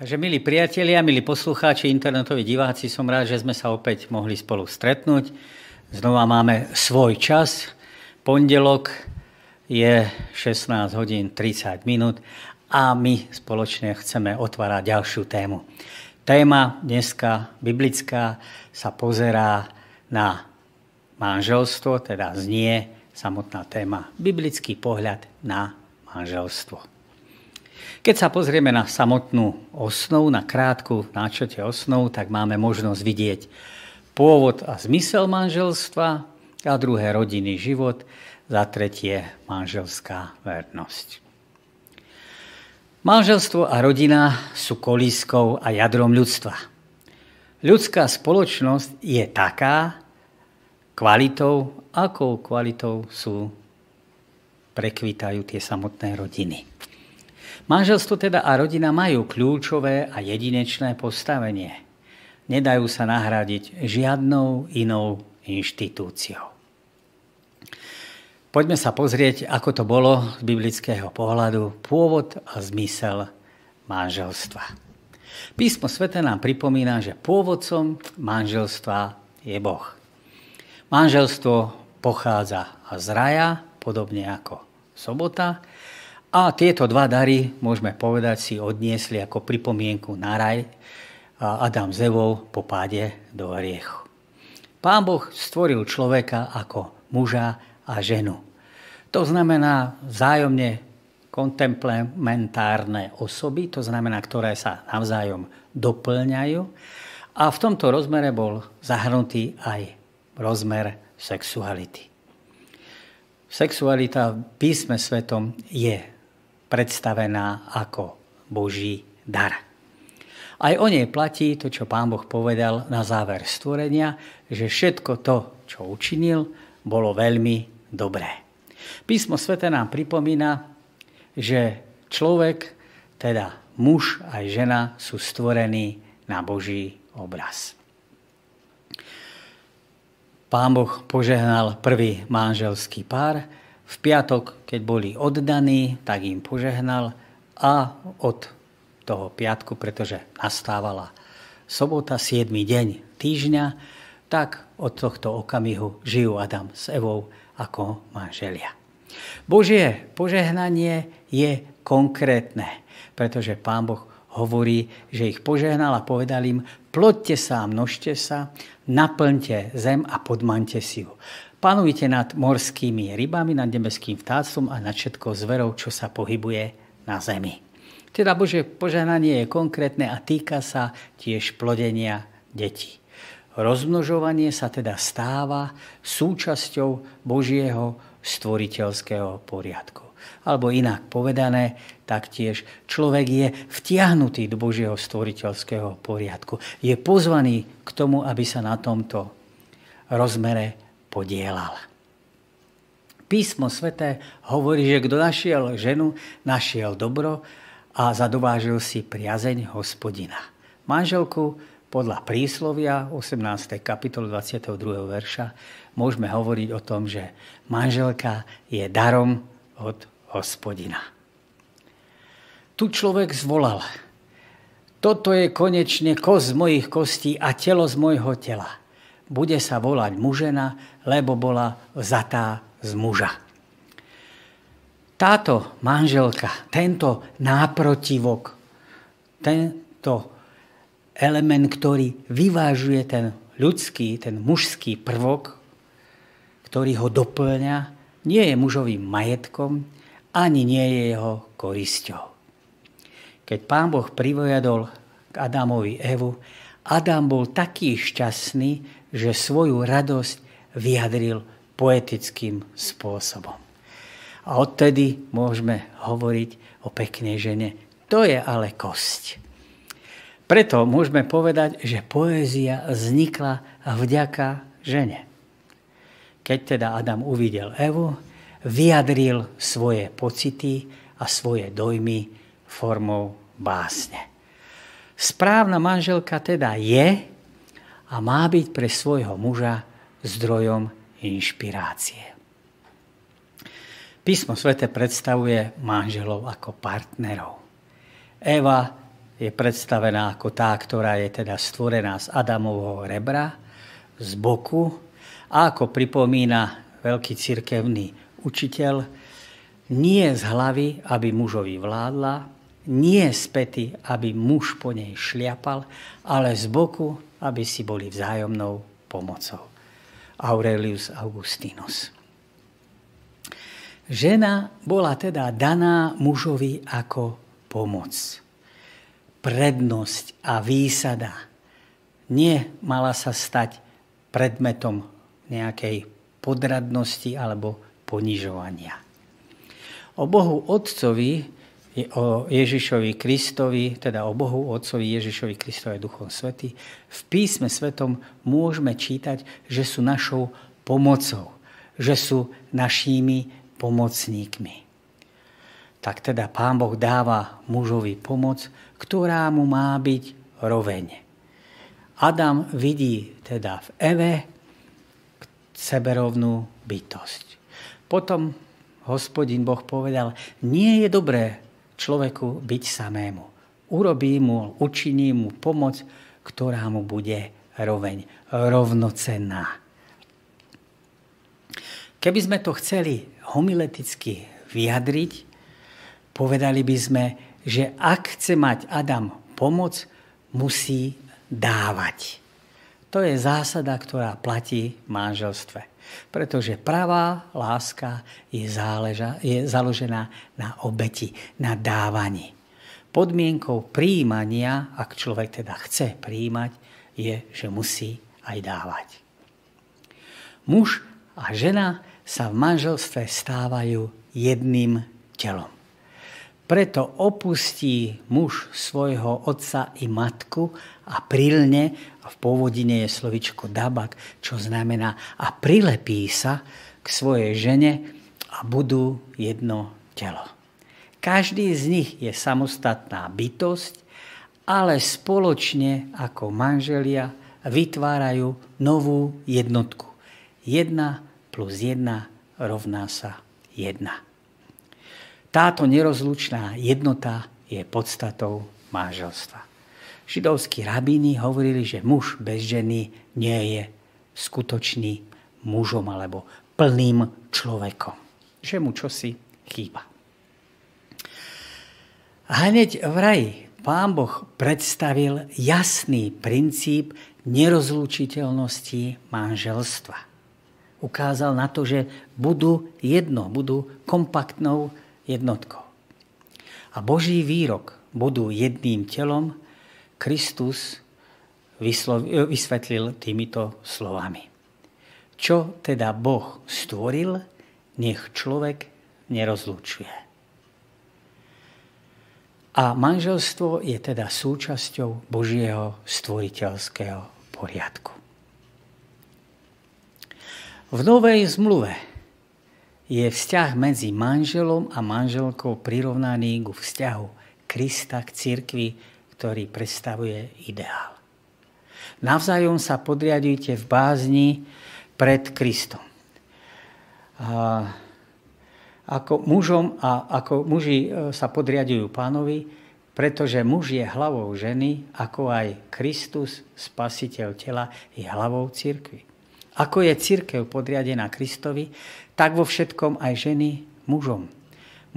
Takže milí priatelia, milí poslucháči, internetoví diváci, som rád, že sme sa opäť mohli spolu stretnúť. Znova máme svoj čas. Pondelok je 16 hodín 30 minút a my spoločne chceme otvárať ďalšiu tému. Téma dneska biblická sa pozerá na manželstvo, teda znie samotná téma biblický pohľad na manželstvo. Keď sa pozrieme na samotnú osnovu, na krátku náčrte osnov, tak máme možnosť vidieť pôvod a zmysel manželstva, a druhé rodinný život, za tretie manželská vernosť. Manželstvo a rodina sú kolískou a jadrom ľudstva. Ľudská spoločnosť je taká kvalitou, akou kvalitou sú prekvitajú tie samotné rodiny. Manželstvo teda a rodina majú kľúčové a jedinečné postavenie. Nedajú sa nahradiť žiadnou inou inštitúciou. Poďme sa pozrieť, ako to bolo z biblického pohľadu, pôvod a zmysel manželstva. Písmo svete nám pripomína, že pôvodcom manželstva je Boh. Manželstvo pochádza z raja, podobne ako sobota, a tieto dva dary, môžeme povedať, si odniesli ako pripomienku na raj Adam Evou po páde do hriechu. Pán Boh stvoril človeka ako muža a ženu. To znamená vzájomne kontemplementárne osoby, to znamená, ktoré sa navzájom doplňajú. A v tomto rozmere bol zahrnutý aj rozmer sexuality. Sexualita v písme svetom je predstavená ako Boží dar. Aj o nej platí to, čo pán Boh povedal na záver stvorenia, že všetko to, čo učinil, bolo veľmi dobré. Písmo svete nám pripomína, že človek, teda muž aj žena, sú stvorení na Boží obraz. Pán Boh požehnal prvý manželský pár, v piatok, keď boli oddaní, tak im požehnal a od toho piatku, pretože nastávala sobota, 7. deň týždňa, tak od tohto okamihu žijú Adam s Evou ako manželia. Božie požehnanie je konkrétne, pretože Pán Boh hovorí, že ich požehnal a povedal im, plodte sa a množte sa, naplňte zem a podmante si ju. Panujte nad morskými rybami, nad nebeským vtáctvom a nad všetkou zverou, čo sa pohybuje na zemi. Teda Bože požehnanie je konkrétne a týka sa tiež plodenia detí. Rozmnožovanie sa teda stáva súčasťou Božieho stvoriteľského poriadku. Alebo inak povedané, taktiež človek je vtiahnutý do Božieho stvoriteľského poriadku. Je pozvaný k tomu, aby sa na tomto rozmere podielal. Písmo sveté hovorí, že kto našiel ženu, našiel dobro a zadovážil si priazeň hospodina. Manželku podľa príslovia 18. kapitol 22. verša môžeme hovoriť o tom, že manželka je darom od hospodina. Tu človek zvolal. Toto je konečne kos z mojich kostí a telo z mojho tela bude sa volať mužena, lebo bola vzatá z muža. Táto manželka, tento náprotivok, tento element, ktorý vyvážuje ten ľudský, ten mužský prvok, ktorý ho doplňa, nie je mužovým majetkom, ani nie je jeho korisťou. Keď pán Boh privojadol k Adamovi Evu, Adam bol taký šťastný, že svoju radosť vyjadril poetickým spôsobom. A odtedy môžeme hovoriť o peknej žene. To je ale kosť. Preto môžeme povedať, že poézia vznikla vďaka žene. Keď teda Adam uvidel Evu, vyjadril svoje pocity a svoje dojmy formou básne. Správna manželka teda je a má byť pre svojho muža zdrojom inšpirácie. Písmo svete predstavuje manželov ako partnerov. Eva je predstavená ako tá, ktorá je teda stvorená z Adamovho rebra, z boku a ako pripomína veľký cirkevný učiteľ, nie z hlavy, aby mužovi vládla, nie z pety, aby muž po nej šliapal, ale z boku, aby si boli vzájomnou pomocou. Aurelius Augustinus. Žena bola teda daná mužovi ako pomoc prednosť a výsada. Nie mala sa stať predmetom nejakej podradnosti alebo ponižovania. O Bohu Otcovi, o Ježišovi Kristovi, teda o Bohu Otcovi Ježišovi Kristovi Duchom Svety, v písme Svetom môžeme čítať, že sú našou pomocou, že sú našimi pomocníkmi. Tak teda Pán Boh dáva mužovi pomoc, ktorá mu má byť roveň. Adam vidí teda v Eve seberovnú bytosť. Potom hospodin Boh povedal, nie je dobré človeku byť samému. Urobí mu, učiní mu pomoc, ktorá mu bude roveň, rovnocenná. Keby sme to chceli homileticky vyjadriť, povedali by sme, že ak chce mať Adam pomoc, musí dávať. To je zásada, ktorá platí v manželstve. Pretože pravá láska je, záleža, je založená na obeti, na dávaní. Podmienkou príjmania, ak človek teda chce príjmať, je, že musí aj dávať. Muž a žena sa v manželstve stávajú jedným telom. Preto opustí muž svojho otca i matku a prilne, a v pôvodine je slovičko dabak, čo znamená a prilepí sa k svojej žene a budú jedno telo. Každý z nich je samostatná bytosť, ale spoločne ako manželia vytvárajú novú jednotku. Jedna plus jedna rovná sa jedna. Táto nerozlučná jednota je podstatou manželstva. Židovskí rabíni hovorili, že muž bez ženy nie je skutočný mužom alebo plným človekom. Že mu čosi chýba. Hneď v raji pán Boh predstavil jasný princíp nerozlučiteľnosti manželstva. Ukázal na to, že budú jedno, budú kompaktnou jednotkou. A Boží výrok budú jedným telom Kristus vysvetlil týmito slovami. Čo teda Boh stvoril, nech človek nerozlučuje. A manželstvo je teda súčasťou Božieho stvoriteľského poriadku. V Novej zmluve je vzťah medzi manželom a manželkou prirovnaný ku vzťahu Krista k cirkvi, ktorý predstavuje ideál. Navzájom sa podriadujte v bázni pred Kristom. A ako mužom a ako muži e, sa podriadujú pánovi, pretože muž je hlavou ženy, ako aj Kristus, spasiteľ tela, je hlavou cirkvi. Ako je církev podriadená Kristovi, tak vo všetkom aj ženy mužom.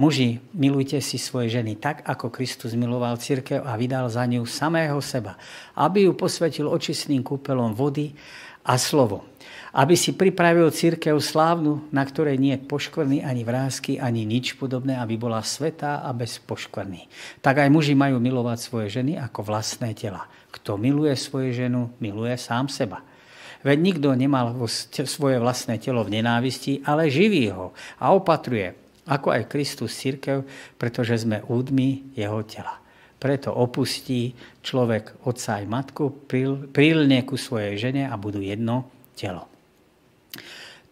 Muži, milujte si svoje ženy tak, ako Kristus miloval církev a vydal za ňu samého seba, aby ju posvetil očistným kúpelom vody a slovo. Aby si pripravil církev slávnu, na ktorej nie je poškvrný ani vrázky, ani nič podobné, aby bola svetá a bez poškvrný. Tak aj muži majú milovať svoje ženy ako vlastné tela. Kto miluje svoju ženu, miluje sám seba. Veď nikto nemal svoje vlastné telo v nenávisti, ale živí ho a opatruje, ako aj Kristus církev, pretože sme údmi jeho tela. Preto opustí človek otca aj matku, prílne ku svojej žene a budú jedno telo.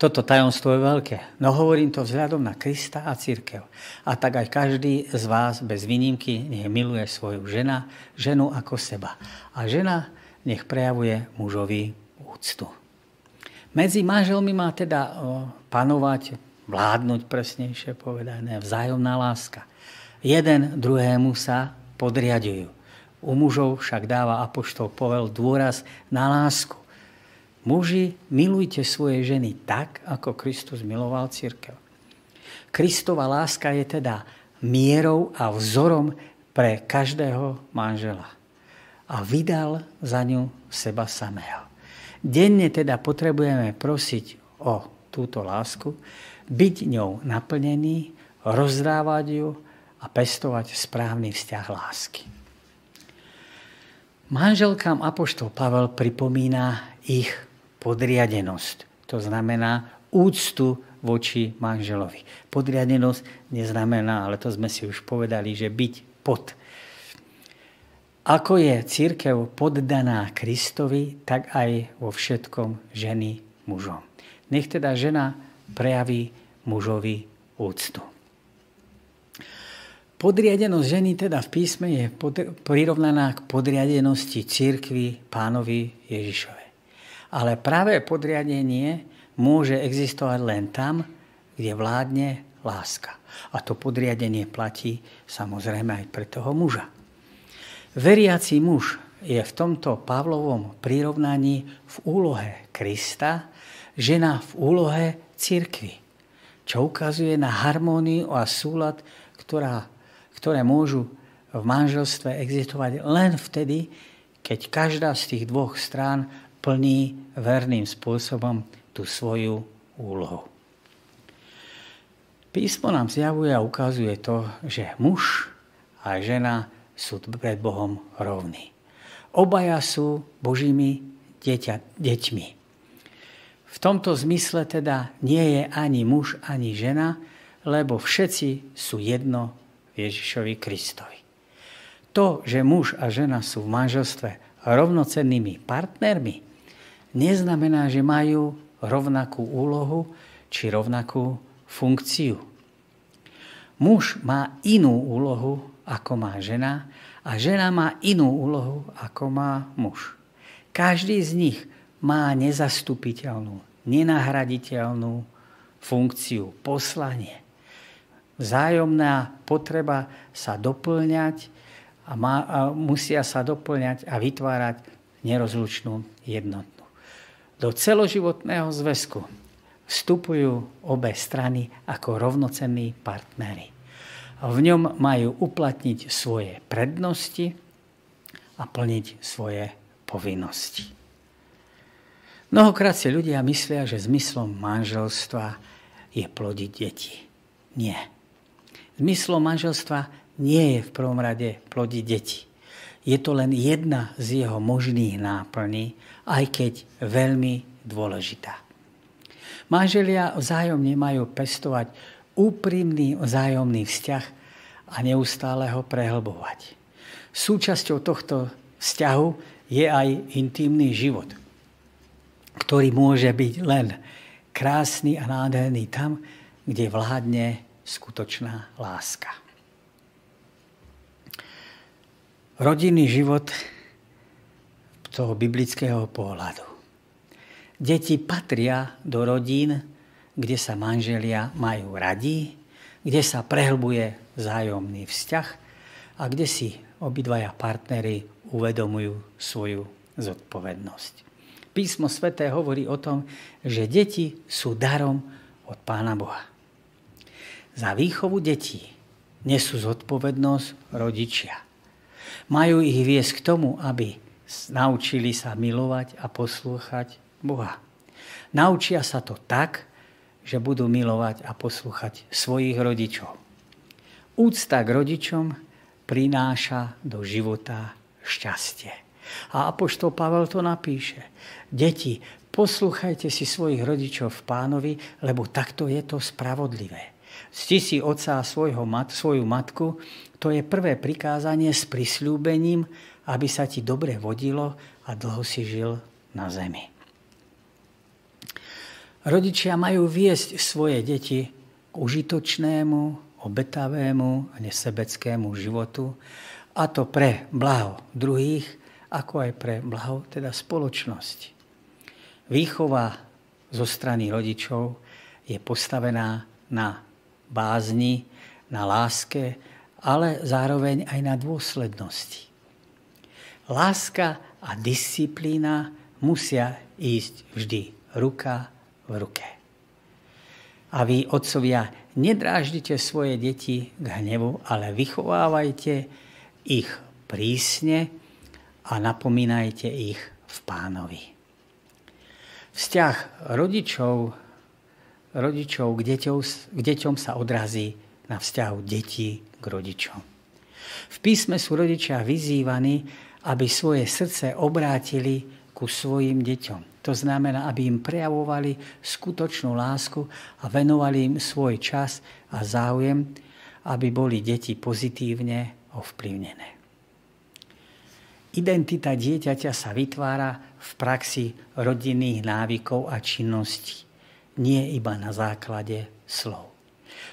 Toto tajomstvo je veľké, no hovorím to vzhľadom na Krista a církev. A tak aj každý z vás bez výnimky nech miluje svoju žena, ženu ako seba. A žena nech prejavuje mužovi úctu. Medzi manželmi má teda panovať, vládnuť presnejšie povedané, vzájomná láska. Jeden druhému sa podriadujú. U mužov však dáva apoštol Povel dôraz na lásku. Muži, milujte svoje ženy tak, ako Kristus miloval církev. Kristova láska je teda mierou a vzorom pre každého manžela. A vydal za ňu seba samého. Denne teda potrebujeme prosiť o túto lásku, byť ňou naplnený, rozdávať ju a pestovať správny vzťah lásky. Manželkám Apoštol Pavel pripomína ich podriadenosť. To znamená úctu voči manželovi. Podriadenosť neznamená, ale to sme si už povedali, že byť pod. Ako je církev poddaná Kristovi, tak aj vo všetkom ženy mužom. Nech teda žena prejaví mužovi úctu. Podriadenosť ženy teda v písme je prirovnaná k podriadenosti církvy pánovi Ježišove. Ale práve podriadenie môže existovať len tam, kde vládne láska. A to podriadenie platí samozrejme aj pre toho muža. Veriaci muž je v tomto Pavlovom prirovnaní v úlohe Krista, žena v úlohe církvy, čo ukazuje na harmóniu a súlad, ktorá ktoré môžu v manželstve existovať len vtedy, keď každá z tých dvoch strán plní verným spôsobom tú svoju úlohu. Písmo nám zjavuje a ukazuje to, že muž a žena sú pred Bohom rovní. Obaja sú Božími deťa, deťmi. V tomto zmysle teda nie je ani muž, ani žena, lebo všetci sú jedno Ježišovi Kristovi. To, že muž a žena sú v manželstve rovnocennými partnermi, neznamená, že majú rovnakú úlohu či rovnakú funkciu. Muž má inú úlohu, ako má žena, a žena má inú úlohu, ako má muž. Každý z nich má nezastupiteľnú, nenahraditeľnú funkciu, poslanie vzájomná potreba sa doplňať a, má, a musia sa doplňať a vytvárať nerozlučnú jednotnú. Do celoživotného zväzku vstupujú obe strany ako rovnocenní partnery. V ňom majú uplatniť svoje prednosti a plniť svoje povinnosti. Mnohokrát si ľudia myslia, že zmyslom manželstva je plodiť deti. Nie. Zmyslom manželstva nie je v prvom rade plodiť deti. Je to len jedna z jeho možných náplní, aj keď veľmi dôležitá. Manželia vzájomne majú pestovať úprimný vzájomný vzťah a neustále ho prehlbovať. Súčasťou tohto vzťahu je aj intimný život, ktorý môže byť len krásny a nádherný tam, kde vládne skutočná láska. Rodinný život toho biblického pohľadu. Deti patria do rodín, kde sa manželia majú radi, kde sa prehlbuje vzájomný vzťah a kde si obidvaja partnery uvedomujú svoju zodpovednosť. Písmo sveté hovorí o tom, že deti sú darom od Pána Boha. Za výchovu detí nesú zodpovednosť rodičia. Majú ich viesť k tomu, aby naučili sa milovať a poslúchať Boha. Naučia sa to tak, že budú milovať a poslúchať svojich rodičov. Úcta k rodičom prináša do života šťastie. A Apoštol Pavel to napíše. Deti, poslúchajte si svojich rodičov v pánovi, lebo takto je to spravodlivé. Cti si otca a svojho mat, svoju matku, to je prvé prikázanie s prisľúbením, aby sa ti dobre vodilo a dlho si žil na zemi. Rodičia majú viesť svoje deti k užitočnému, obetavému a nesebeckému životu, a to pre blaho druhých, ako aj pre blaho teda spoločnosti. Výchova zo strany rodičov je postavená na bázni, na láske, ale zároveň aj na dôslednosti. Láska a disciplína musia ísť vždy ruka v ruke. A vy, otcovia, nedráždite svoje deti k hnevu, ale vychovávajte ich prísne a napomínajte ich v pánovi. Vzťah rodičov, rodičov k, deťom, k deťom sa odrazí na vzťahu detí k rodičom. V písme sú rodičia vyzývaní, aby svoje srdce obrátili ku svojim deťom. To znamená, aby im prejavovali skutočnú lásku a venovali im svoj čas a záujem, aby boli deti pozitívne ovplyvnené. Identita dieťaťa sa vytvára v praxi rodinných návykov a činností, nie iba na základe slov.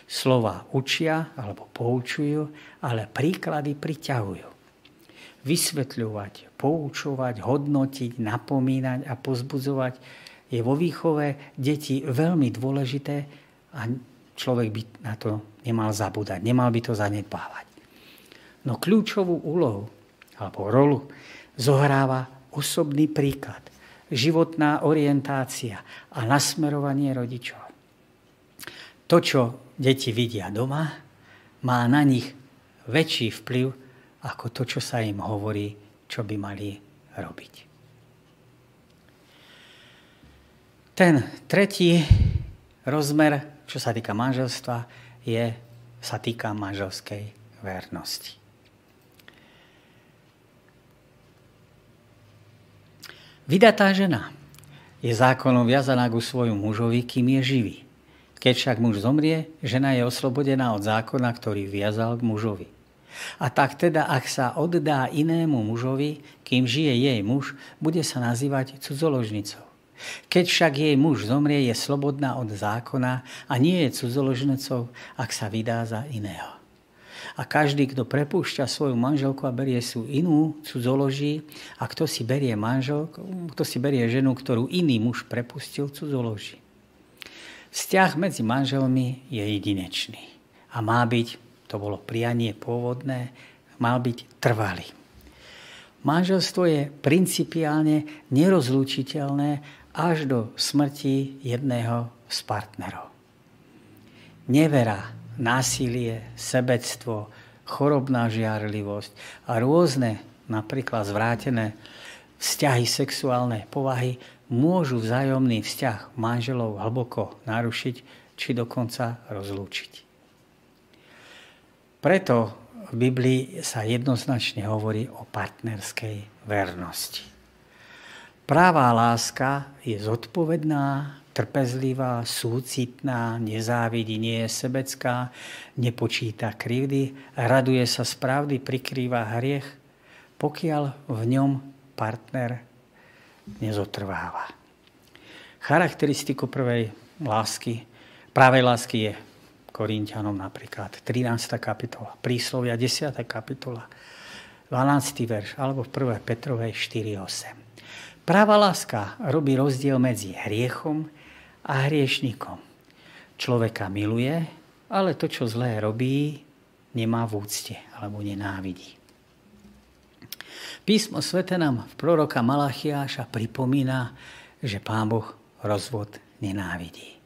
Slova učia alebo poučujú, ale príklady priťahujú. Vysvetľovať, poučovať, hodnotiť, napomínať a pozbudzovať je vo výchove detí veľmi dôležité a človek by na to nemal zabúdať, nemal by to zanedbávať. No kľúčovú úlohu alebo rolu zohráva osobný príklad, životná orientácia a nasmerovanie rodičov. To, čo deti vidia doma, má na nich väčší vplyv ako to, čo sa im hovorí, čo by mali robiť. Ten tretí rozmer, čo sa týka manželstva, je, sa týka manželskej vernosti. Vydatá žena je zákonom viazaná ku svojmu mužovi, kým je živý. Keď však muž zomrie, žena je oslobodená od zákona, ktorý viazal k mužovi. A tak teda, ak sa oddá inému mužovi, kým žije jej muž, bude sa nazývať cudzoložnicou. Keď však jej muž zomrie, je slobodná od zákona a nie je cudzoložnicou, ak sa vydá za iného. A každý, kto prepúšťa svoju manželku a berie sú inú cudzoloží, a kto si berie manželku, kto si berie ženu, ktorú iný muž prepustil, cudzoloží. Vzťah medzi manželmi je jedinečný a má byť, to bolo prianie pôvodné, mal byť trvalý. Manželstvo je principiálne nerozlúčiteľné až do smrti jedného z partnerov. Nevera násilie, sebectvo, chorobná žiarlivosť a rôzne, napríklad zvrátené vzťahy sexuálnej povahy môžu vzájomný vzťah manželov hlboko narušiť či dokonca rozlúčiť. Preto v Biblii sa jednoznačne hovorí o partnerskej vernosti. Pravá láska je zodpovedná, trpezlivá, súcitná, nezávidí, nie je sebecká, nepočíta krivdy, raduje sa z pravdy, prikrýva hriech, pokiaľ v ňom partner nezotrváva. Charakteristiku prvej lásky, pravej lásky je Korintianom napríklad 13. kapitola, príslovia 10. kapitola, 12. verš, alebo v 1. Petrovej 4.8. Práva láska robí rozdiel medzi hriechom a hriešnikom. Človeka miluje, ale to, čo zlé robí, nemá v úcte alebo nenávidí. Písmo svete nám v proroka Malachiáša pripomína, že Pán Boh rozvod nenávidí.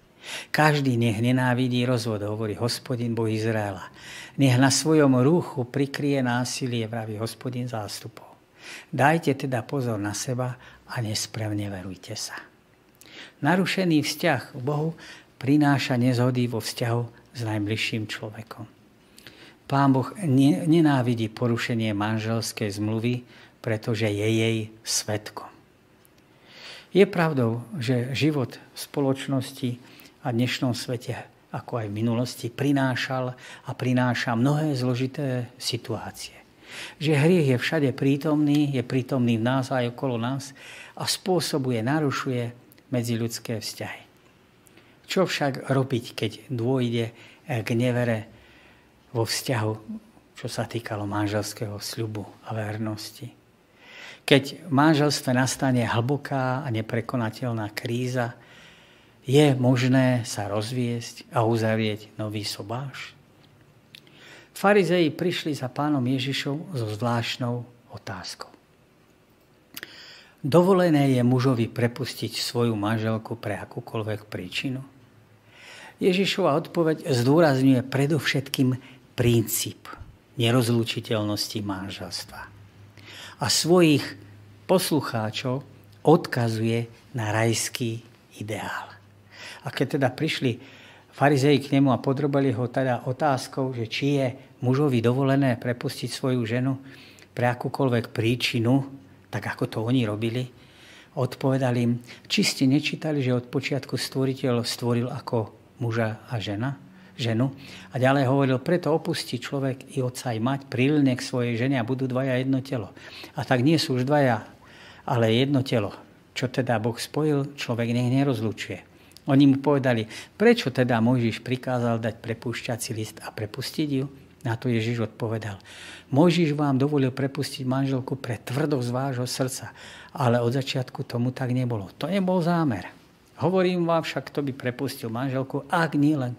Každý nech nenávidí rozvod, hovorí hospodin Boh Izraela. Nech na svojom ruchu prikrie násilie, vraví hospodin zástupov. Dajte teda pozor na seba a nesprevne verujte sa. Narušený vzťah k Bohu prináša nezhody vo vzťahu s najbližším človekom. Pán Boh nenávidí porušenie manželskej zmluvy, pretože je jej svetkom. Je pravdou, že život v spoločnosti a dnešnom svete, ako aj v minulosti, prinášal a prináša mnohé zložité situácie. Že hriech je všade prítomný, je prítomný v nás aj okolo nás a spôsobuje, narušuje medziľudské vzťahy. Čo však robiť, keď dôjde k nevere vo vzťahu, čo sa týkalo manželského sľubu a vernosti? Keď v manželstve nastane hlboká a neprekonateľná kríza, je možné sa rozviesť a uzavrieť nový sobáš? Farizei prišli za pánom Ježišom so zvláštnou otázkou. Dovolené je mužovi prepustiť svoju manželku pre akúkoľvek príčinu? Ježišova odpoveď zdôrazňuje predovšetkým princíp nerozlučiteľnosti manželstva. A svojich poslucháčov odkazuje na rajský ideál. A keď teda prišli farizei k nemu a podrobili ho teda otázkou, že či je mužovi dovolené prepustiť svoju ženu pre akúkoľvek príčinu, tak ako to oni robili, odpovedali im, či ste nečítali, že od počiatku stvoriteľ stvoril ako muža a žena, ženu. A ďalej hovoril, preto opustí človek i otca i mať, prílne k svojej žene a budú dvaja jedno telo. A tak nie sú už dvaja, ale jedno telo. Čo teda Boh spojil, človek nech nerozlučuje. Oni mu povedali, prečo teda Mojžiš prikázal dať prepúšťací list a prepustiť ju? Na to Ježiš odpovedal, Mojžiš vám dovolil prepustiť manželku pre tvrdosť vášho srdca, ale od začiatku tomu tak nebolo. To nebol zámer. Hovorím vám však, kto by prepustil manželku, ak nie len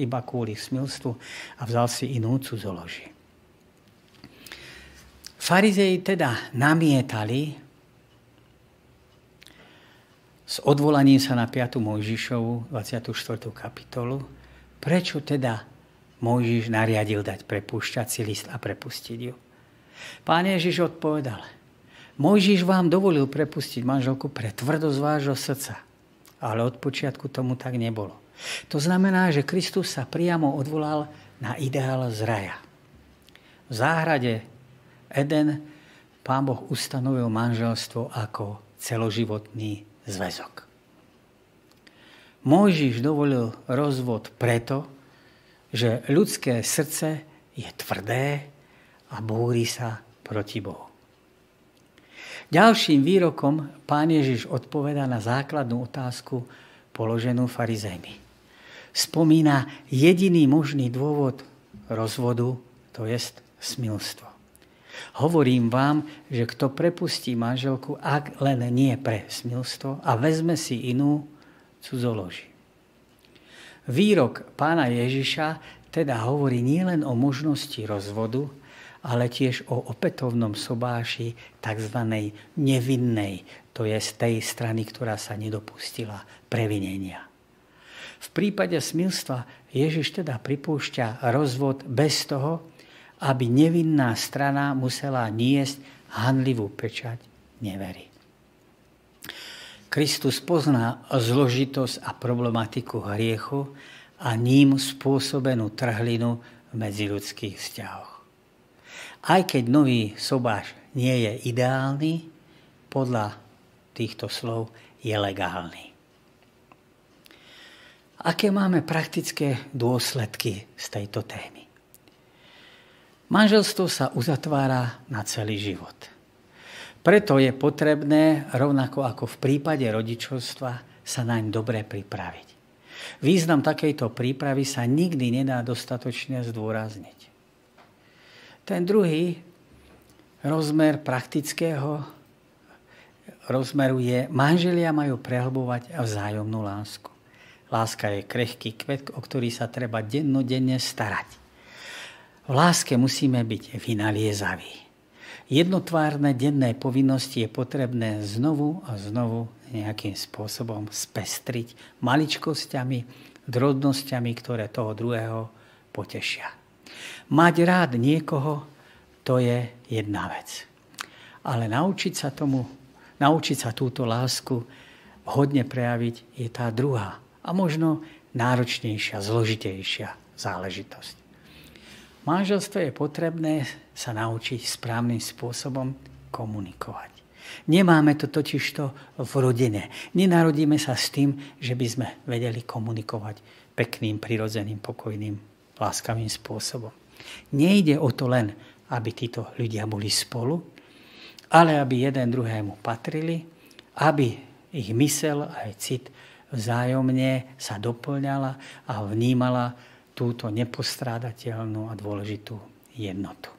iba kvôli smilstvu a vzal si inú cudzoloži. Farizei teda namietali, s odvolaním sa na 5. Mojžišovu, 24. kapitolu, prečo teda Mojžiš nariadil dať prepúšťací list a prepustiť ju. Pán Ježiš odpovedal, Mojžiš vám dovolil prepustiť manželku pre tvrdosť vášho srdca, ale od počiatku tomu tak nebolo. To znamená, že Kristus sa priamo odvolal na ideál z raja. V záhrade Eden pán Boh ustanovil manželstvo ako celoživotný zväzok. Mojžiš dovolil rozvod preto, že ľudské srdce je tvrdé a búri sa proti Bohu. Ďalším výrokom pán Ježiš odpoveda na základnú otázku položenú farizejmi. Spomína jediný možný dôvod rozvodu, to jest smilstvo. Hovorím vám, že kto prepustí manželku, ak len nie pre smilstvo a vezme si inú, cudzoloží. Výrok pána Ježiša teda hovorí nielen o možnosti rozvodu, ale tiež o opätovnom sobáši tzv. nevinnej, to je z tej strany, ktorá sa nedopustila previnenia. V prípade smilstva Ježiš teda pripúšťa rozvod bez toho, aby nevinná strana musela niesť hanlivú pečať nevery. Kristus pozná zložitosť a problematiku hriechu a ním spôsobenú trhlinu v medziludských vzťahoch. Aj keď nový sobáš nie je ideálny, podľa týchto slov je legálny. Aké máme praktické dôsledky z tejto témy? Manželstvo sa uzatvára na celý život. Preto je potrebné, rovnako ako v prípade rodičovstva, sa naň dobre pripraviť. Význam takejto prípravy sa nikdy nedá dostatočne zdôrazniť. Ten druhý rozmer praktického rozmeru je, manželia majú prehlbovať vzájomnú lásku. Láska je krehký kvet, o ktorý sa treba dennodenne starať. V láske musíme byť vynaliezaví. Jednotvárne denné povinnosti je potrebné znovu a znovu nejakým spôsobom spestriť maličkosťami, drobnosťami, ktoré toho druhého potešia. Mať rád niekoho, to je jedna vec. Ale naučiť sa tomu, naučiť sa túto lásku hodne prejaviť je tá druhá a možno náročnejšia, zložitejšia záležitosť manželstve je potrebné sa naučiť správnym spôsobom komunikovať. Nemáme to totižto v rodine. Nenarodíme sa s tým, že by sme vedeli komunikovať pekným, prirodzeným, pokojným, láskavým spôsobom. Nejde o to len, aby títo ľudia boli spolu, ale aby jeden druhému patrili, aby ich mysel aj cit vzájomne sa doplňala a vnímala túto nepostrádateľnú a dôležitú jednotu.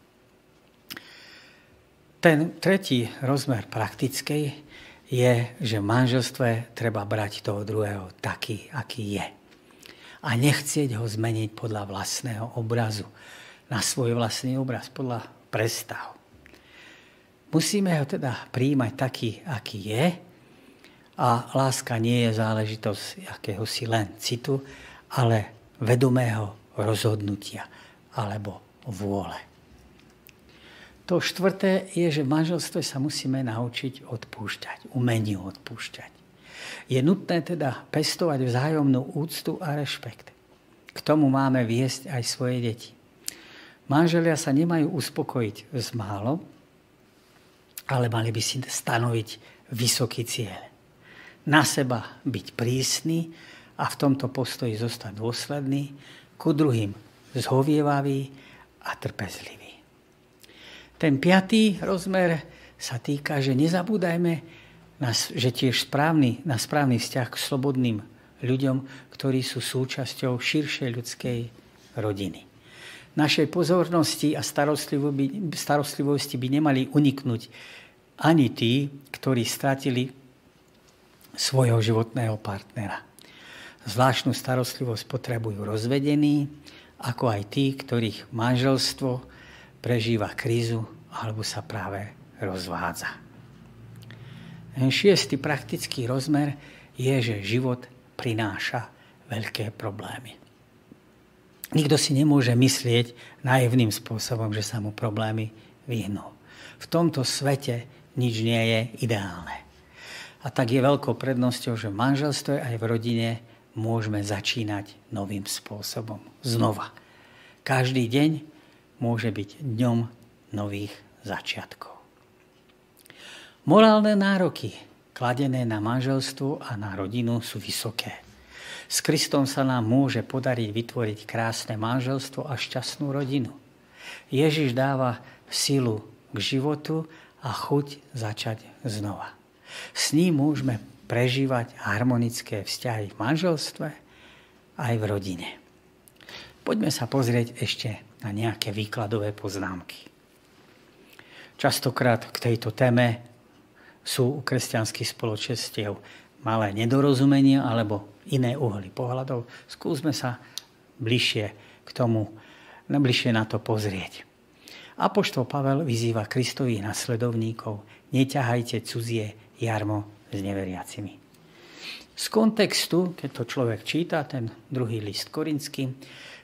Ten tretí rozmer praktickej je, že v manželstve treba brať toho druhého taký, aký je. A nechcieť ho zmeniť podľa vlastného obrazu, na svoj vlastný obraz, podľa predstav. Musíme ho teda príjmať taký, aký je. A láska nie je záležitosť akéhosi len citu, ale vedomého rozhodnutia alebo vôle. To štvrté je, že v manželstve sa musíme naučiť odpúšťať, umeniu odpúšťať. Je nutné teda pestovať vzájomnú úctu a rešpekt. K tomu máme viesť aj svoje deti. Manželia sa nemajú uspokojiť z málo, ale mali by si stanoviť vysoký cieľ. Na seba byť prísny a v tomto postoji zostať dôsledný, ku druhým zhovievavý a trpezlivý. Ten piatý rozmer sa týka, že nezabúdajme, na, že tiež správny, na správny vzťah k slobodným ľuďom, ktorí sú súčasťou širšej ľudskej rodiny. Našej pozornosti a starostlivosti by nemali uniknúť ani tí, ktorí stratili svojho životného partnera. Zvláštnu starostlivosť potrebujú rozvedení, ako aj tí, ktorých manželstvo prežíva krízu alebo sa práve rozvádza. Ten šiestý praktický rozmer je, že život prináša veľké problémy. Nikto si nemôže myslieť naivným spôsobom, že sa mu problémy vyhnú. V tomto svete nič nie je ideálne. A tak je veľkou prednosťou, že v manželstve aj v rodine môžeme začínať novým spôsobom. Znova. Každý deň môže byť dňom nových začiatkov. Morálne nároky kladené na manželstvo a na rodinu sú vysoké. S Kristom sa nám môže podariť vytvoriť krásne manželstvo a šťastnú rodinu. Ježiš dáva silu k životu a chuť začať znova. S ním môžeme prežívať harmonické vzťahy v manželstve aj v rodine. Poďme sa pozrieť ešte na nejaké výkladové poznámky. Častokrát k tejto téme sú u kresťanských spoločenstiev malé nedorozumenia alebo iné uhly pohľadov. Skúsme sa bližšie k tomu, bližšie na to pozrieť. Apoštol Pavel vyzýva Kristových nasledovníkov, neťahajte cudzie jarmo s neveriacimi. Z kontextu, keď to človek číta, ten druhý list korinský,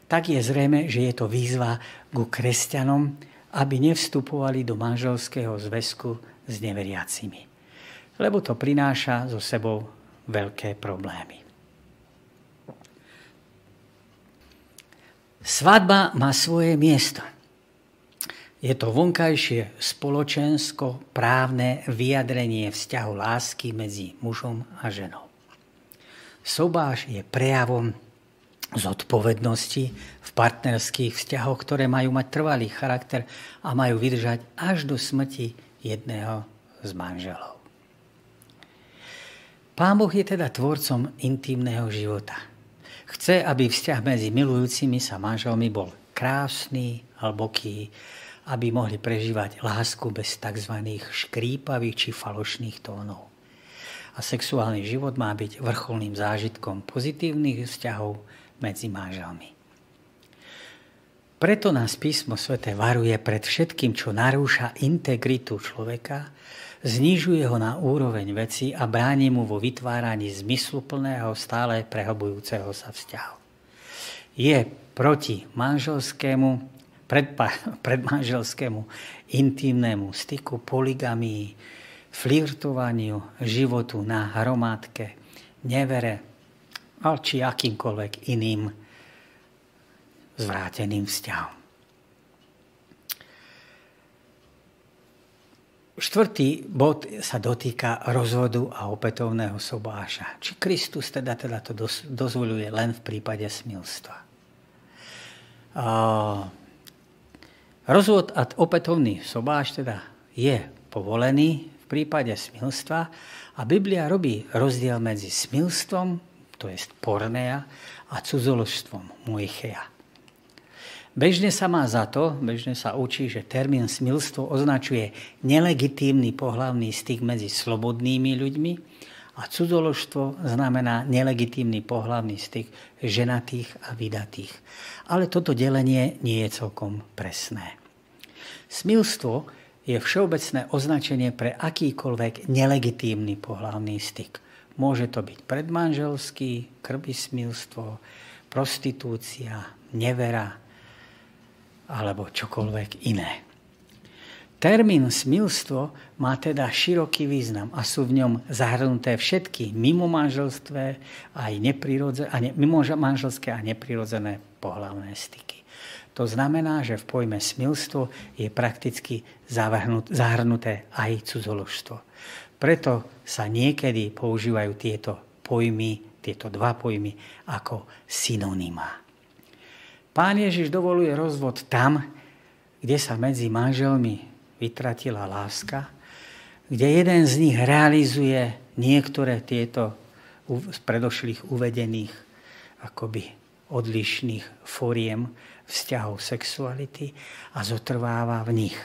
tak je zrejme, že je to výzva ku kresťanom, aby nevstupovali do manželského zväzku s neveriacimi. Lebo to prináša so sebou veľké problémy. Svadba má svoje miesto. Je to vonkajšie spoločensko-právne vyjadrenie vzťahu lásky medzi mužom a ženou. Sobáš je prejavom zodpovednosti v partnerských vzťahoch, ktoré majú mať trvalý charakter a majú vydržať až do smrti jedného z manželov. Pán Boh je teda tvorcom intimného života. Chce, aby vzťah medzi milujúcimi sa manželmi bol krásny, hlboký, aby mohli prežívať lásku bez tzv. škrípavých či falošných tónov. A sexuálny život má byť vrcholným zážitkom pozitívnych vzťahov medzi manželmi. Preto nás písmo svete varuje pred všetkým, čo narúša integritu človeka znižuje ho na úroveň veci a bráni mu vo vytváraní zmysluplného, stále prehlbujúceho sa vzťahu. Je proti manželskému, predpa, predmanželskému intimnému styku, poligamii, flirtovaniu, životu na hromádke, nevere, či akýmkoľvek iným zvráteným vzťahom. Štvrtý bod sa dotýka rozvodu a opätovného sobáša. Či Kristus teda, teda to dozvoluje len v prípade smilstva. Rozvod a opätovný sobáš teda je povolený v prípade smilstva a Biblia robí rozdiel medzi smilstvom, to je pornea, a cudzoložstvom, moichea. Bežne sa má za to, bežne sa učí, že termín smilstvo označuje nelegitímny pohlavný styk medzi slobodnými ľuďmi a cudzoložstvo znamená nelegitímny pohlavný styk ženatých a vydatých. Ale toto delenie nie je celkom presné. Smilstvo je všeobecné označenie pre akýkoľvek nelegitímny pohľavný styk. Môže to byť predmanželský, krvismilstvo, prostitúcia, nevera alebo čokoľvek iné. Termín smilstvo má teda široký význam a sú v ňom zahrnuté všetky mimo manželstve aj a ne, mimo manželské a neprirodzené pohľavné styky. To znamená, že v pojme smilstvo je prakticky zahrnuté aj cudzoložstvo. Preto sa niekedy používajú tieto pojmy, tieto dva pojmy ako synonymá. Pán Ježiš dovoluje rozvod tam, kde sa medzi manželmi vytratila láska, kde jeden z nich realizuje niektoré tieto z predošlých uvedených akoby odlišných foriem vzťahov sexuality a zotrváva v nich.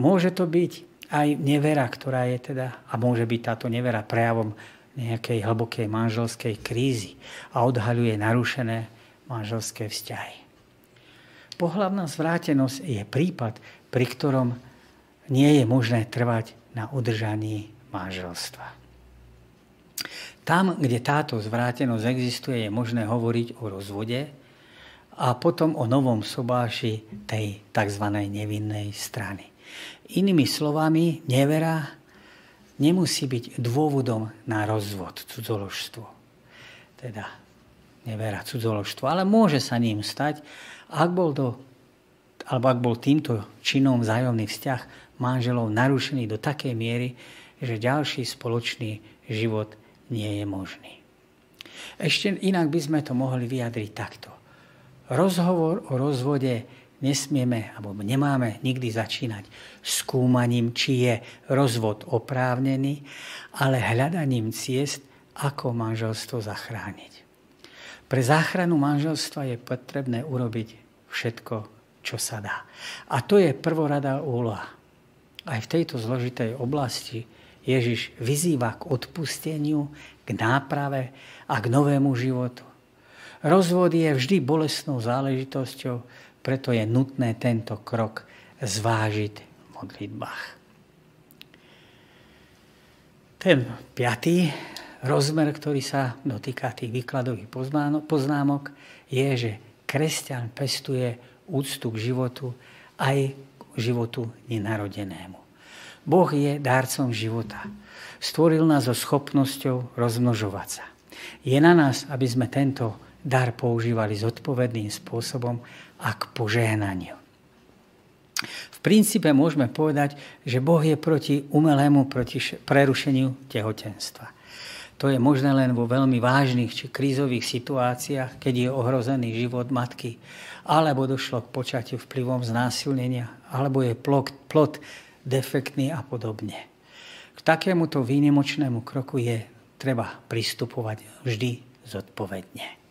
Môže to byť aj nevera, ktorá je teda, a môže byť táto nevera prejavom nejakej hlbokej manželskej krízy a odhaľuje narušené manželské vzťahy. Pohlavná zvrátenosť je prípad, pri ktorom nie je možné trvať na udržaní manželstva. Tam, kde táto zvrátenosť existuje, je možné hovoriť o rozvode a potom o novom sobáši tej tzv. nevinnej strany. Inými slovami, nevera nemusí byť dôvodom na rozvod, cudzoložstvo. Teda nevera, cudzoložstvo, ale môže sa ním stať, ak bol do alebo ak bol týmto činom vzájomný vzťah manželov narušený do takej miery, že ďalší spoločný život nie je možný. Ešte inak by sme to mohli vyjadriť takto. Rozhovor o rozvode nesmieme alebo nemáme nikdy začínať skúmaním, či je rozvod oprávnený, ale hľadaním ciest, ako manželstvo zachrániť. Pre záchranu manželstva je potrebné urobiť všetko, čo sa dá. A to je prvoradá úloha. Aj v tejto zložitej oblasti Ježiš vyzýva k odpusteniu, k náprave a k novému životu. Rozvod je vždy bolestnou záležitosťou, preto je nutné tento krok zvážiť v modlitbách. Ten piatý rozmer, ktorý sa dotýka tých výkladových poznámok, je, že kresťan pestuje úctu k životu aj k životu nenarodenému. Boh je dárcom života. Stvoril nás so schopnosťou rozmnožovať sa. Je na nás, aby sme tento dar používali zodpovedným spôsobom a k požehnaniu. V princípe môžeme povedať, že Boh je proti umelému proti prerušeniu tehotenstva. To je možné len vo veľmi vážnych či krízových situáciách, keď je ohrozený život matky alebo došlo k počatiu vplyvom znásilnenia, alebo je plod, defektný a podobne. K takémuto výnimočnému kroku je treba pristupovať vždy zodpovedne.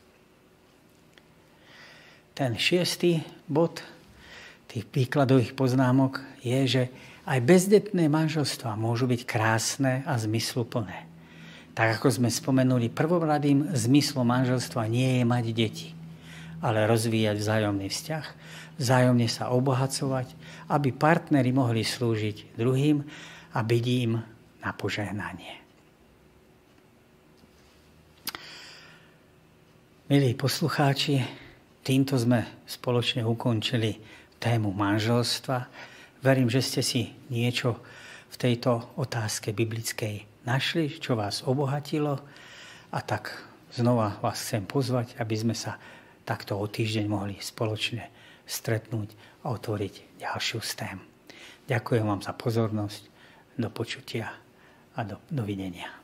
Ten šiestý bod tých výkladových poznámok je, že aj bezdetné manželstva môžu byť krásne a zmysluplné. Tak ako sme spomenuli, prvoradým zmyslom manželstva nie je mať deti ale rozvíjať vzájomný vzťah, vzájomne sa obohacovať, aby partnery mohli slúžiť druhým a byť im na požehnanie. Milí poslucháči, týmto sme spoločne ukončili tému manželstva. Verím, že ste si niečo v tejto otázke biblickej našli, čo vás obohatilo. A tak znova vás chcem pozvať, aby sme sa takto o týždeň mohli spoločne stretnúť a otvoriť ďalšiu stém. Ďakujem vám za pozornosť, do počutia a do, dovidenia.